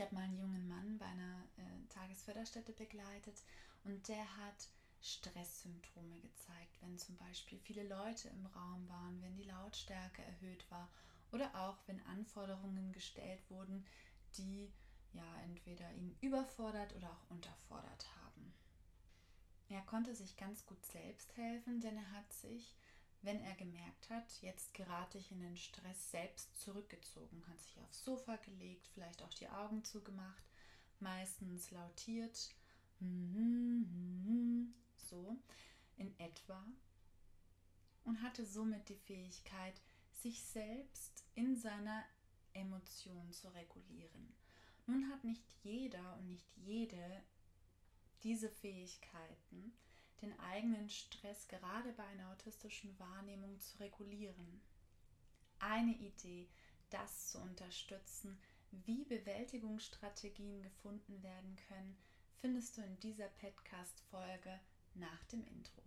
Ich habe mal einen jungen Mann bei einer äh, Tagesförderstätte begleitet und der hat Stresssymptome gezeigt, wenn zum Beispiel viele Leute im Raum waren, wenn die Lautstärke erhöht war oder auch wenn Anforderungen gestellt wurden, die ja entweder ihn überfordert oder auch unterfordert haben. Er konnte sich ganz gut selbst helfen, denn er hat sich, wenn er gemerkt hat, jetzt gerate ich in den Stress, selbst zurückgezogen, hat sich aufs Sofa gelegt, vielleicht auch die Augen zugemacht, meistens lautiert so in etwa und hatte somit die Fähigkeit, sich selbst in seiner Emotion zu regulieren. Nun hat nicht jeder und nicht jede diese Fähigkeiten, den eigenen Stress gerade bei einer autistischen Wahrnehmung zu regulieren. Eine Idee, das zu unterstützen, wie Bewältigungsstrategien gefunden werden können, findest du in dieser Podcast-Folge nach dem Intro.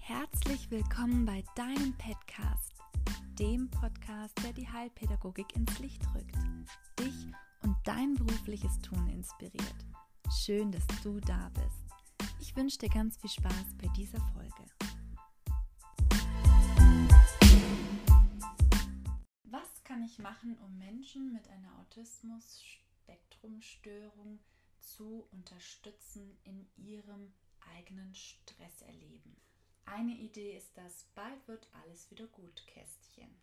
Herzlich willkommen bei deinem Podcast, dem Podcast, der die Heilpädagogik ins Licht rückt, dich und dein berufliches Tun inspiriert. Schön, dass du da bist. Ich wünsche dir ganz viel Spaß bei dieser Folge. kann ich machen, um Menschen mit einer Autismus-Spektrumstörung zu unterstützen in ihrem eigenen Stresserleben? Eine Idee ist das Bald wird alles wieder gut Kästchen.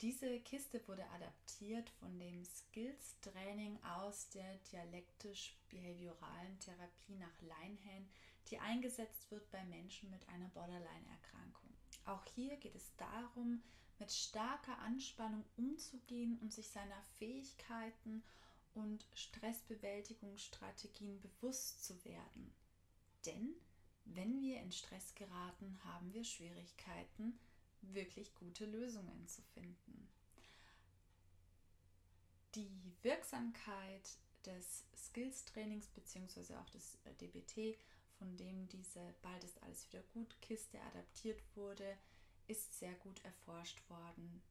Diese Kiste wurde adaptiert von dem Skills-Training aus der dialektisch-behavioralen Therapie nach Leinhan, die eingesetzt wird bei Menschen mit einer Borderline-Erkrankung. Auch hier geht es darum, mit starker Anspannung umzugehen und sich seiner Fähigkeiten und Stressbewältigungsstrategien bewusst zu werden. Denn wenn wir in Stress geraten, haben wir Schwierigkeiten, wirklich gute Lösungen zu finden. Die Wirksamkeit des Skills-Trainings bzw. auch des äh, DBT, von dem diese Bald ist alles wieder gut Kiste adaptiert wurde, ist sehr gut erforscht worden.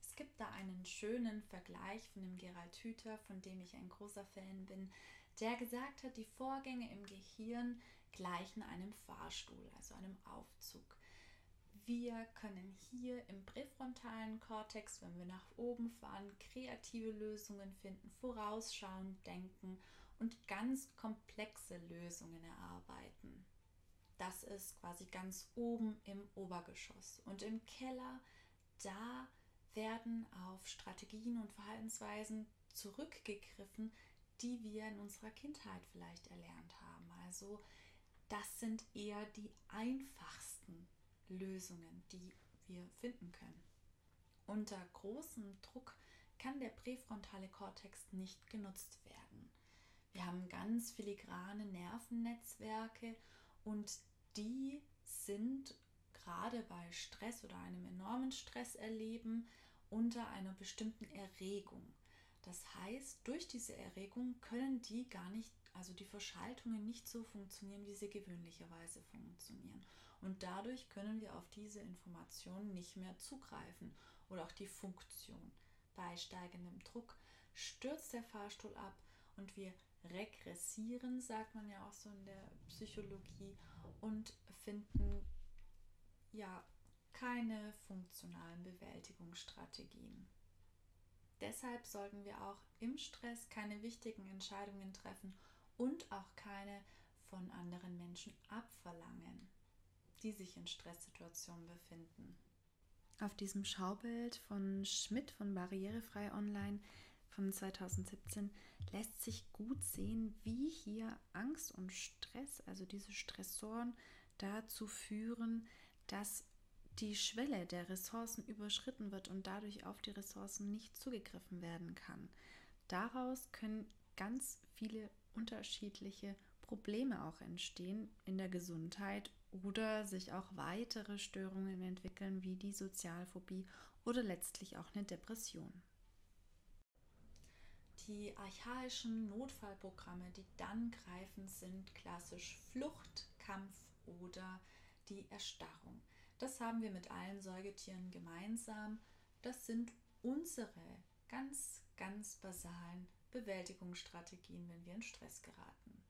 Es gibt da einen schönen Vergleich von dem Gerald Hüther, von dem ich ein großer Fan bin, der gesagt hat, die Vorgänge im Gehirn gleichen einem Fahrstuhl, also einem Aufzug. Wir können hier im präfrontalen Kortex, wenn wir nach oben fahren, kreative Lösungen finden, vorausschauend denken und ganz komplexe Lösungen erarbeiten. Das ist quasi ganz oben im Obergeschoss. Und im Keller, da werden auf Strategien und Verhaltensweisen zurückgegriffen, die wir in unserer Kindheit vielleicht erlernt haben. Also das sind eher die einfachsten Lösungen, die wir finden können. Unter großem Druck kann der präfrontale Kortex nicht genutzt werden. Wir haben ganz filigrane Nervennetzwerke und die sind gerade bei Stress oder einem enormen Stress erleben unter einer bestimmten Erregung. Das heißt, durch diese Erregung können die gar nicht, also die Verschaltungen nicht so funktionieren, wie sie gewöhnlicherweise funktionieren. Und dadurch können wir auf diese Informationen nicht mehr zugreifen oder auch die Funktion. Bei steigendem Druck stürzt der Fahrstuhl ab und wir regressieren, sagt man ja auch so in der Psychologie, und finden ja keine funktionalen Bewältigungsstrategien. Deshalb sollten wir auch im Stress keine wichtigen Entscheidungen treffen und auch keine von anderen Menschen abverlangen, die sich in Stresssituationen befinden. Auf diesem Schaubild von Schmidt von Barrierefrei Online von 2017 lässt sich gut sehen, wie hier Angst und Stress, also diese Stressoren, dazu führen, dass die Schwelle der Ressourcen überschritten wird und dadurch auf die Ressourcen nicht zugegriffen werden kann. Daraus können ganz viele unterschiedliche Probleme auch entstehen in der Gesundheit oder sich auch weitere Störungen entwickeln, wie die Sozialphobie oder letztlich auch eine Depression die archaischen Notfallprogramme, die dann greifen, sind klassisch Flucht, Kampf oder die Erstarrung. Das haben wir mit allen Säugetieren gemeinsam. Das sind unsere ganz, ganz basalen Bewältigungsstrategien, wenn wir in Stress geraten.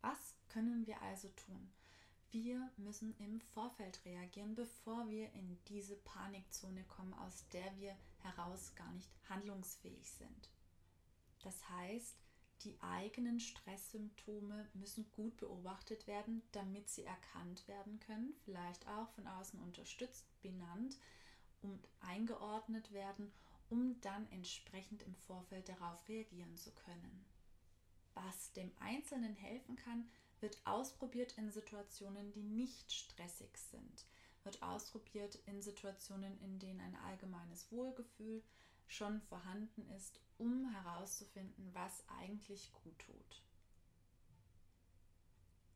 Was können wir also tun? Wir müssen im Vorfeld reagieren, bevor wir in diese Panikzone kommen, aus der wir heraus gar nicht handlungsfähig sind. Das heißt, die eigenen Stresssymptome müssen gut beobachtet werden, damit sie erkannt werden können, vielleicht auch von außen unterstützt, benannt und eingeordnet werden, um dann entsprechend im Vorfeld darauf reagieren zu können. Was dem Einzelnen helfen kann, wird ausprobiert in Situationen, die nicht stressig sind, wird ausprobiert in Situationen, in denen ein allgemeines Wohlgefühl schon vorhanden ist, um herauszufinden, was eigentlich gut tut.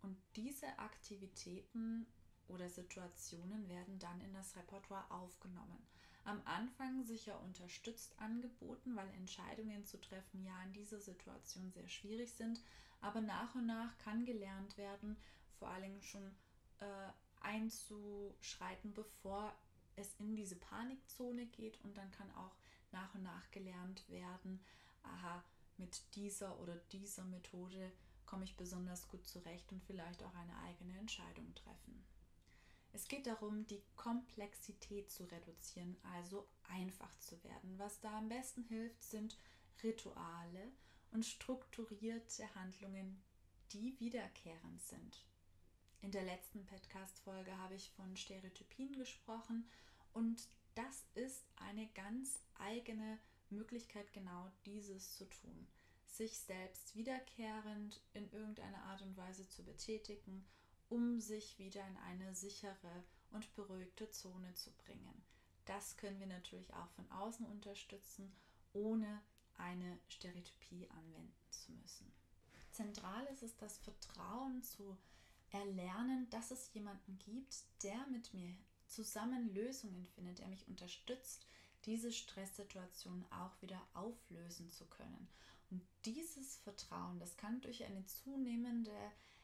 Und diese Aktivitäten oder Situationen werden dann in das Repertoire aufgenommen. Am Anfang sicher unterstützt angeboten, weil Entscheidungen zu treffen ja in dieser Situation sehr schwierig sind, aber nach und nach kann gelernt werden, vor allem schon äh, einzuschreiten, bevor es in diese Panikzone geht und dann kann auch nach und nach gelernt werden, aha, mit dieser oder dieser Methode komme ich besonders gut zurecht und vielleicht auch eine eigene Entscheidung treffen. Es geht darum, die Komplexität zu reduzieren, also einfach zu werden. Was da am besten hilft, sind Rituale und strukturierte Handlungen, die wiederkehrend sind. In der letzten Podcast-Folge habe ich von Stereotypien gesprochen und das ist eine ganz eigene Möglichkeit, genau dieses zu tun. Sich selbst wiederkehrend in irgendeiner Art und Weise zu betätigen, um sich wieder in eine sichere und beruhigte Zone zu bringen. Das können wir natürlich auch von außen unterstützen, ohne eine Stereotypie anwenden zu müssen. Zentral ist es das Vertrauen zu erlernen, dass es jemanden gibt, der mit mir zusammen Lösungen findet, der mich unterstützt, diese Stresssituation auch wieder auflösen zu können. Und dieses Vertrauen, das kann durch eine zunehmende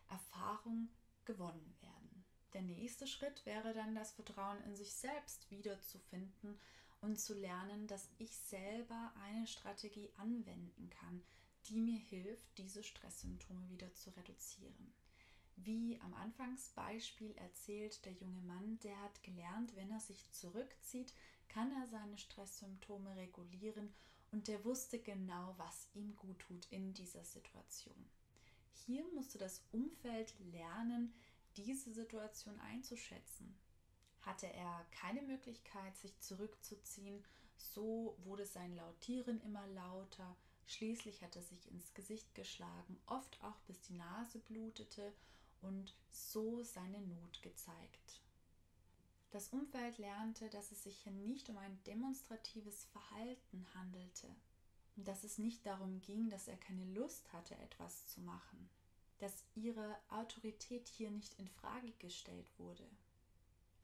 Erfahrung gewonnen werden. Der nächste Schritt wäre dann das Vertrauen in sich selbst wiederzufinden und zu lernen, dass ich selber eine Strategie anwenden kann, die mir hilft, diese Stresssymptome wieder zu reduzieren. Wie am Anfangsbeispiel erzählt der junge Mann, der hat gelernt, wenn er sich zurückzieht, kann er seine Stresssymptome regulieren und der wusste genau, was ihm gut tut in dieser Situation. Hier musste das Umfeld lernen, diese Situation einzuschätzen. Hatte er keine Möglichkeit, sich zurückzuziehen, so wurde sein Lautieren immer lauter, schließlich hat er sich ins Gesicht geschlagen, oft auch bis die Nase blutete und so seine Not gezeigt. Das Umfeld lernte, dass es sich hier nicht um ein demonstratives Verhalten handelte, dass es nicht darum ging, dass er keine Lust hatte, etwas zu machen, dass ihre Autorität hier nicht in Frage gestellt wurde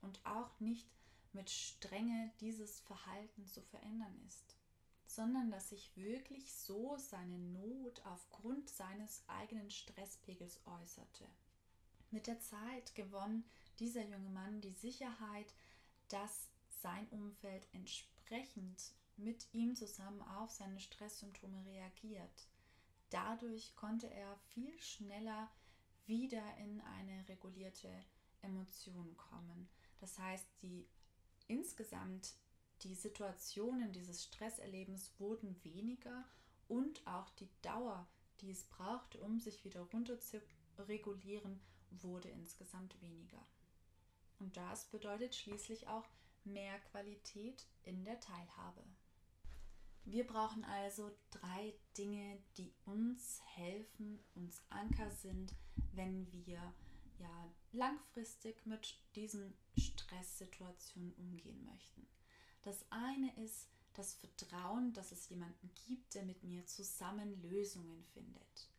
und auch nicht mit Strenge dieses Verhalten zu verändern ist, sondern dass sich wirklich so seine Not aufgrund seines eigenen Stresspegels äußerte. Mit der Zeit gewann dieser junge Mann die Sicherheit, dass sein Umfeld entsprechend mit ihm zusammen auf seine Stresssymptome reagiert. Dadurch konnte er viel schneller wieder in eine regulierte Emotion kommen. Das heißt, die insgesamt die Situationen dieses Stresserlebens wurden weniger und auch die Dauer, die es brauchte, um sich wieder runter zu regulieren, wurde insgesamt weniger. Und das bedeutet schließlich auch mehr Qualität in der Teilhabe. Wir brauchen also drei Dinge, die uns helfen, uns Anker sind, wenn wir ja langfristig mit diesen Stresssituationen umgehen möchten. Das eine ist das Vertrauen, dass es jemanden gibt, der mit mir zusammen Lösungen findet.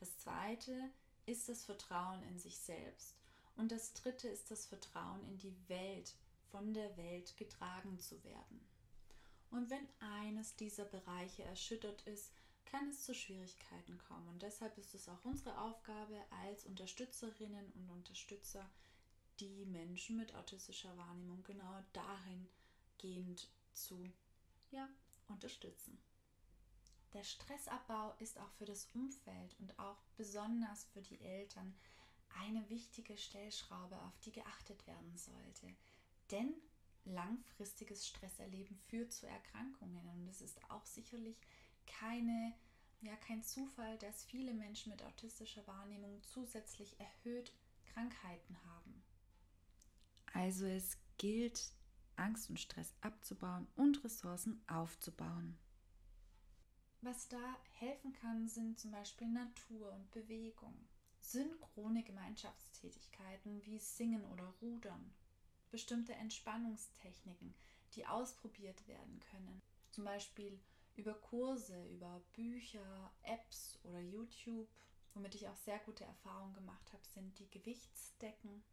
Das zweite ist, das Vertrauen in sich selbst. Und das dritte ist das Vertrauen in die Welt, von der Welt getragen zu werden. Und wenn eines dieser Bereiche erschüttert ist, kann es zu Schwierigkeiten kommen. Und deshalb ist es auch unsere Aufgabe als Unterstützerinnen und Unterstützer, die Menschen mit autistischer Wahrnehmung genau dahingehend zu ja, unterstützen. Der Stressabbau ist auch für das Umfeld und auch besonders für die Eltern eine wichtige Stellschraube, auf die geachtet werden sollte. Denn langfristiges Stresserleben führt zu Erkrankungen und es ist auch sicherlich keine ja kein Zufall, dass viele Menschen mit autistischer Wahrnehmung zusätzlich erhöht Krankheiten haben. Also es gilt, Angst und Stress abzubauen und Ressourcen aufzubauen. Was da helfen kann, sind zum Beispiel Natur und Bewegung, synchrone Gemeinschaftstätigkeiten wie Singen oder Rudern, bestimmte Entspannungstechniken, die ausprobiert werden können, zum Beispiel über Kurse, über Bücher, Apps oder YouTube. Womit ich auch sehr gute Erfahrungen gemacht habe, sind die Gewichtsdecken.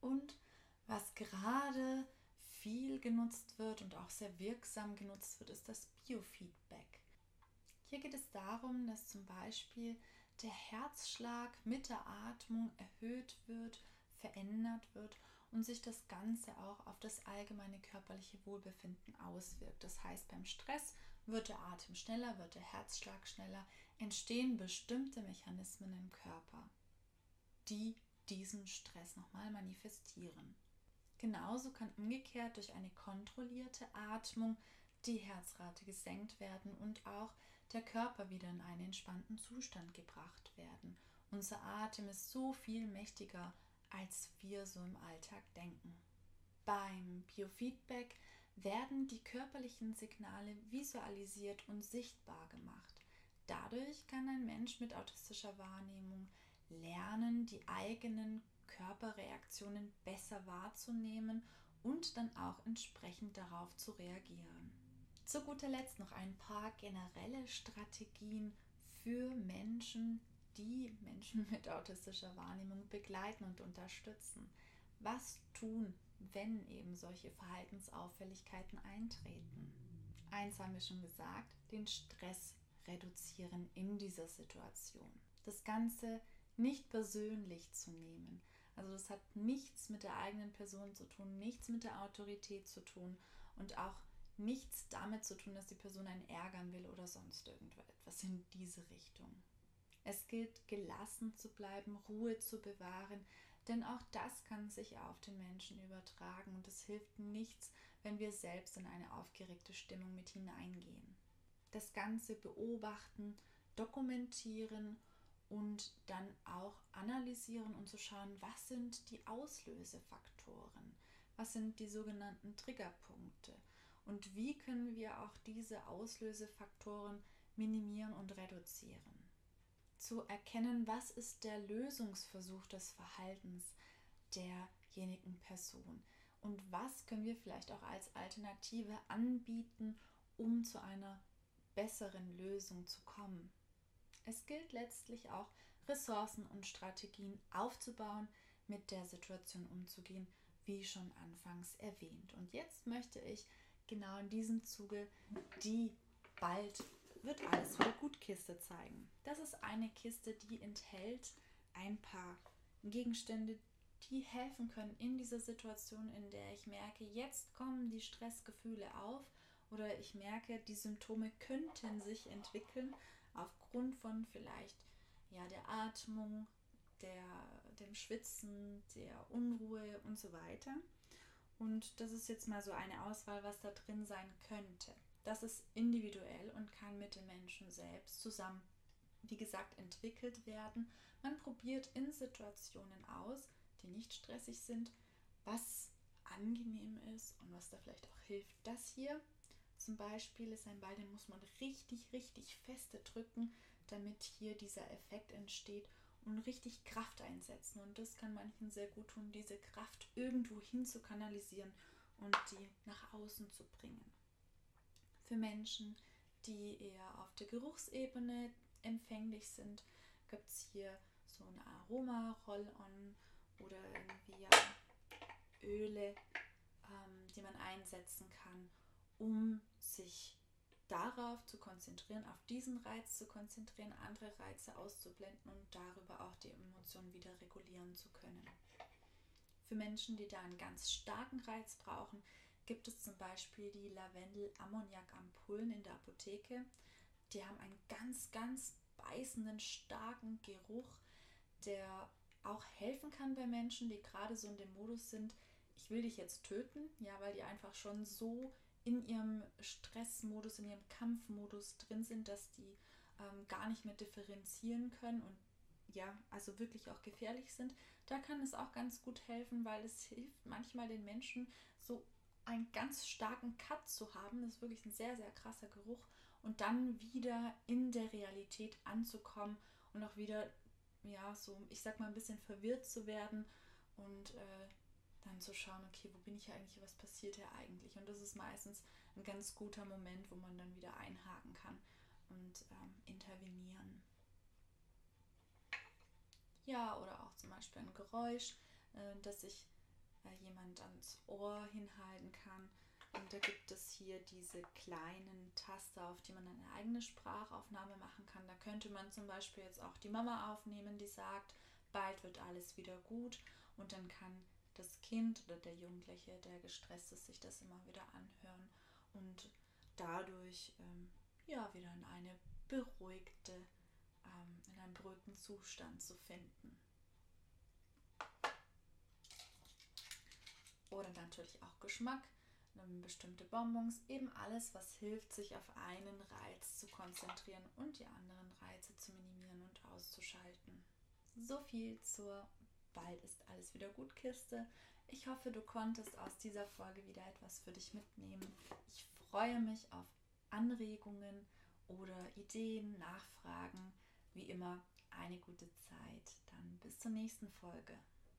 Und was gerade viel genutzt wird und auch sehr wirksam genutzt wird, ist das Biofeedback. Hier geht es darum, dass zum Beispiel der Herzschlag mit der Atmung erhöht wird, verändert wird und sich das Ganze auch auf das allgemeine körperliche Wohlbefinden auswirkt. Das heißt, beim Stress wird der Atem schneller, wird der Herzschlag schneller, entstehen bestimmte Mechanismen im Körper, die diesen Stress nochmal manifestieren. Genauso kann umgekehrt durch eine kontrollierte Atmung die Herzrate gesenkt werden und auch der Körper wieder in einen entspannten Zustand gebracht werden. Unser Atem ist so viel mächtiger, als wir so im Alltag denken. Beim Biofeedback werden die körperlichen Signale visualisiert und sichtbar gemacht. Dadurch kann ein Mensch mit autistischer Wahrnehmung lernen, die eigenen Körperreaktionen besser wahrzunehmen und dann auch entsprechend darauf zu reagieren. Zu guter Letzt noch ein paar generelle Strategien für Menschen, die Menschen mit autistischer Wahrnehmung begleiten und unterstützen. Was tun, wenn eben solche Verhaltensauffälligkeiten eintreten. Eins haben wir schon gesagt, den Stress reduzieren in dieser Situation. Das Ganze nicht persönlich zu nehmen. Also das hat nichts mit der eigenen Person zu tun, nichts mit der Autorität zu tun und auch nichts damit zu tun, dass die Person einen ärgern will oder sonst irgendetwas in diese Richtung. Es gilt gelassen zu bleiben, Ruhe zu bewahren, denn auch das kann sich auf den Menschen übertragen und es hilft nichts, wenn wir selbst in eine aufgeregte Stimmung mit hineingehen. Das Ganze beobachten, dokumentieren und dann auch analysieren und zu schauen, was sind die Auslösefaktoren, was sind die sogenannten Triggerpunkte und wie können wir auch diese Auslösefaktoren minimieren und reduzieren zu erkennen, was ist der Lösungsversuch des Verhaltens derjenigen Person und was können wir vielleicht auch als Alternative anbieten, um zu einer besseren Lösung zu kommen. Es gilt letztlich auch, Ressourcen und Strategien aufzubauen, mit der Situation umzugehen, wie schon anfangs erwähnt. Und jetzt möchte ich genau in diesem Zuge die bald wird alles wieder gut Kiste zeigen. Das ist eine Kiste, die enthält ein paar Gegenstände, die helfen können in dieser Situation, in der ich merke, jetzt kommen die Stressgefühle auf oder ich merke, die Symptome könnten sich entwickeln aufgrund von vielleicht ja der Atmung, der, dem Schwitzen, der Unruhe und so weiter. Und das ist jetzt mal so eine Auswahl, was da drin sein könnte. Das ist individuell und kann mit den Menschen selbst zusammen, wie gesagt, entwickelt werden. Man probiert in Situationen aus, die nicht stressig sind, was angenehm ist und was da vielleicht auch hilft. Das hier zum Beispiel ist ein Ball, den muss man richtig, richtig feste drücken, damit hier dieser Effekt entsteht und richtig Kraft einsetzen. Und das kann manchen sehr gut tun, diese Kraft irgendwo hin zu kanalisieren und die nach außen zu bringen für Menschen, die eher auf der Geruchsebene empfänglich sind, gibt es hier so ein Aroma-Roll-On oder irgendwie ja, Öle, ähm, die man einsetzen kann, um sich darauf zu konzentrieren, auf diesen Reiz zu konzentrieren, andere Reize auszublenden und darüber auch die Emotionen wieder regulieren zu können. Für Menschen, die da einen ganz starken Reiz brauchen, gibt es zum Beispiel die Lavendel-Ammoniak-Ampullen in der Apotheke. Die haben einen ganz, ganz beißenden, starken Geruch, der auch helfen kann bei Menschen, die gerade so in dem Modus sind, ich will dich jetzt töten, ja, weil die einfach schon so in ihrem Stressmodus, in ihrem Kampfmodus drin sind, dass die ähm, gar nicht mehr differenzieren können und ja, also wirklich auch gefährlich sind. Da kann es auch ganz gut helfen, weil es hilft manchmal den Menschen so einen ganz starken Cut zu haben. Das ist wirklich ein sehr, sehr krasser Geruch. Und dann wieder in der Realität anzukommen und auch wieder, ja, so, ich sag mal, ein bisschen verwirrt zu werden und äh, dann zu schauen, okay, wo bin ich eigentlich, was passiert hier eigentlich? Und das ist meistens ein ganz guter Moment, wo man dann wieder einhaken kann und ähm, intervenieren. Ja, oder auch zum Beispiel ein Geräusch, äh, das sich äh, jemand ans Ohr hinhalten kann. Und da gibt es hier diese kleinen Taster, auf die man eine eigene Sprachaufnahme machen kann. Da könnte man zum Beispiel jetzt auch die Mama aufnehmen, die sagt, bald wird alles wieder gut. Und dann kann das Kind oder der Jugendliche, der gestresst ist, sich das immer wieder anhören und dadurch ähm, ja wieder in eine beruhigte, ähm, in einen beruhigten Zustand zu finden. Oder natürlich auch Geschmack, ähm, bestimmte Bonbons, eben alles, was hilft, sich auf einen Reiz zu konzentrieren und die anderen Reize zu minimieren und auszuschalten. So viel zur Bald ist alles wieder gut Kiste. Ich hoffe, du konntest aus dieser Folge wieder etwas für dich mitnehmen. Ich freue mich auf Anregungen oder Ideen, Nachfragen. Wie immer, eine gute Zeit. Dann bis zur nächsten Folge.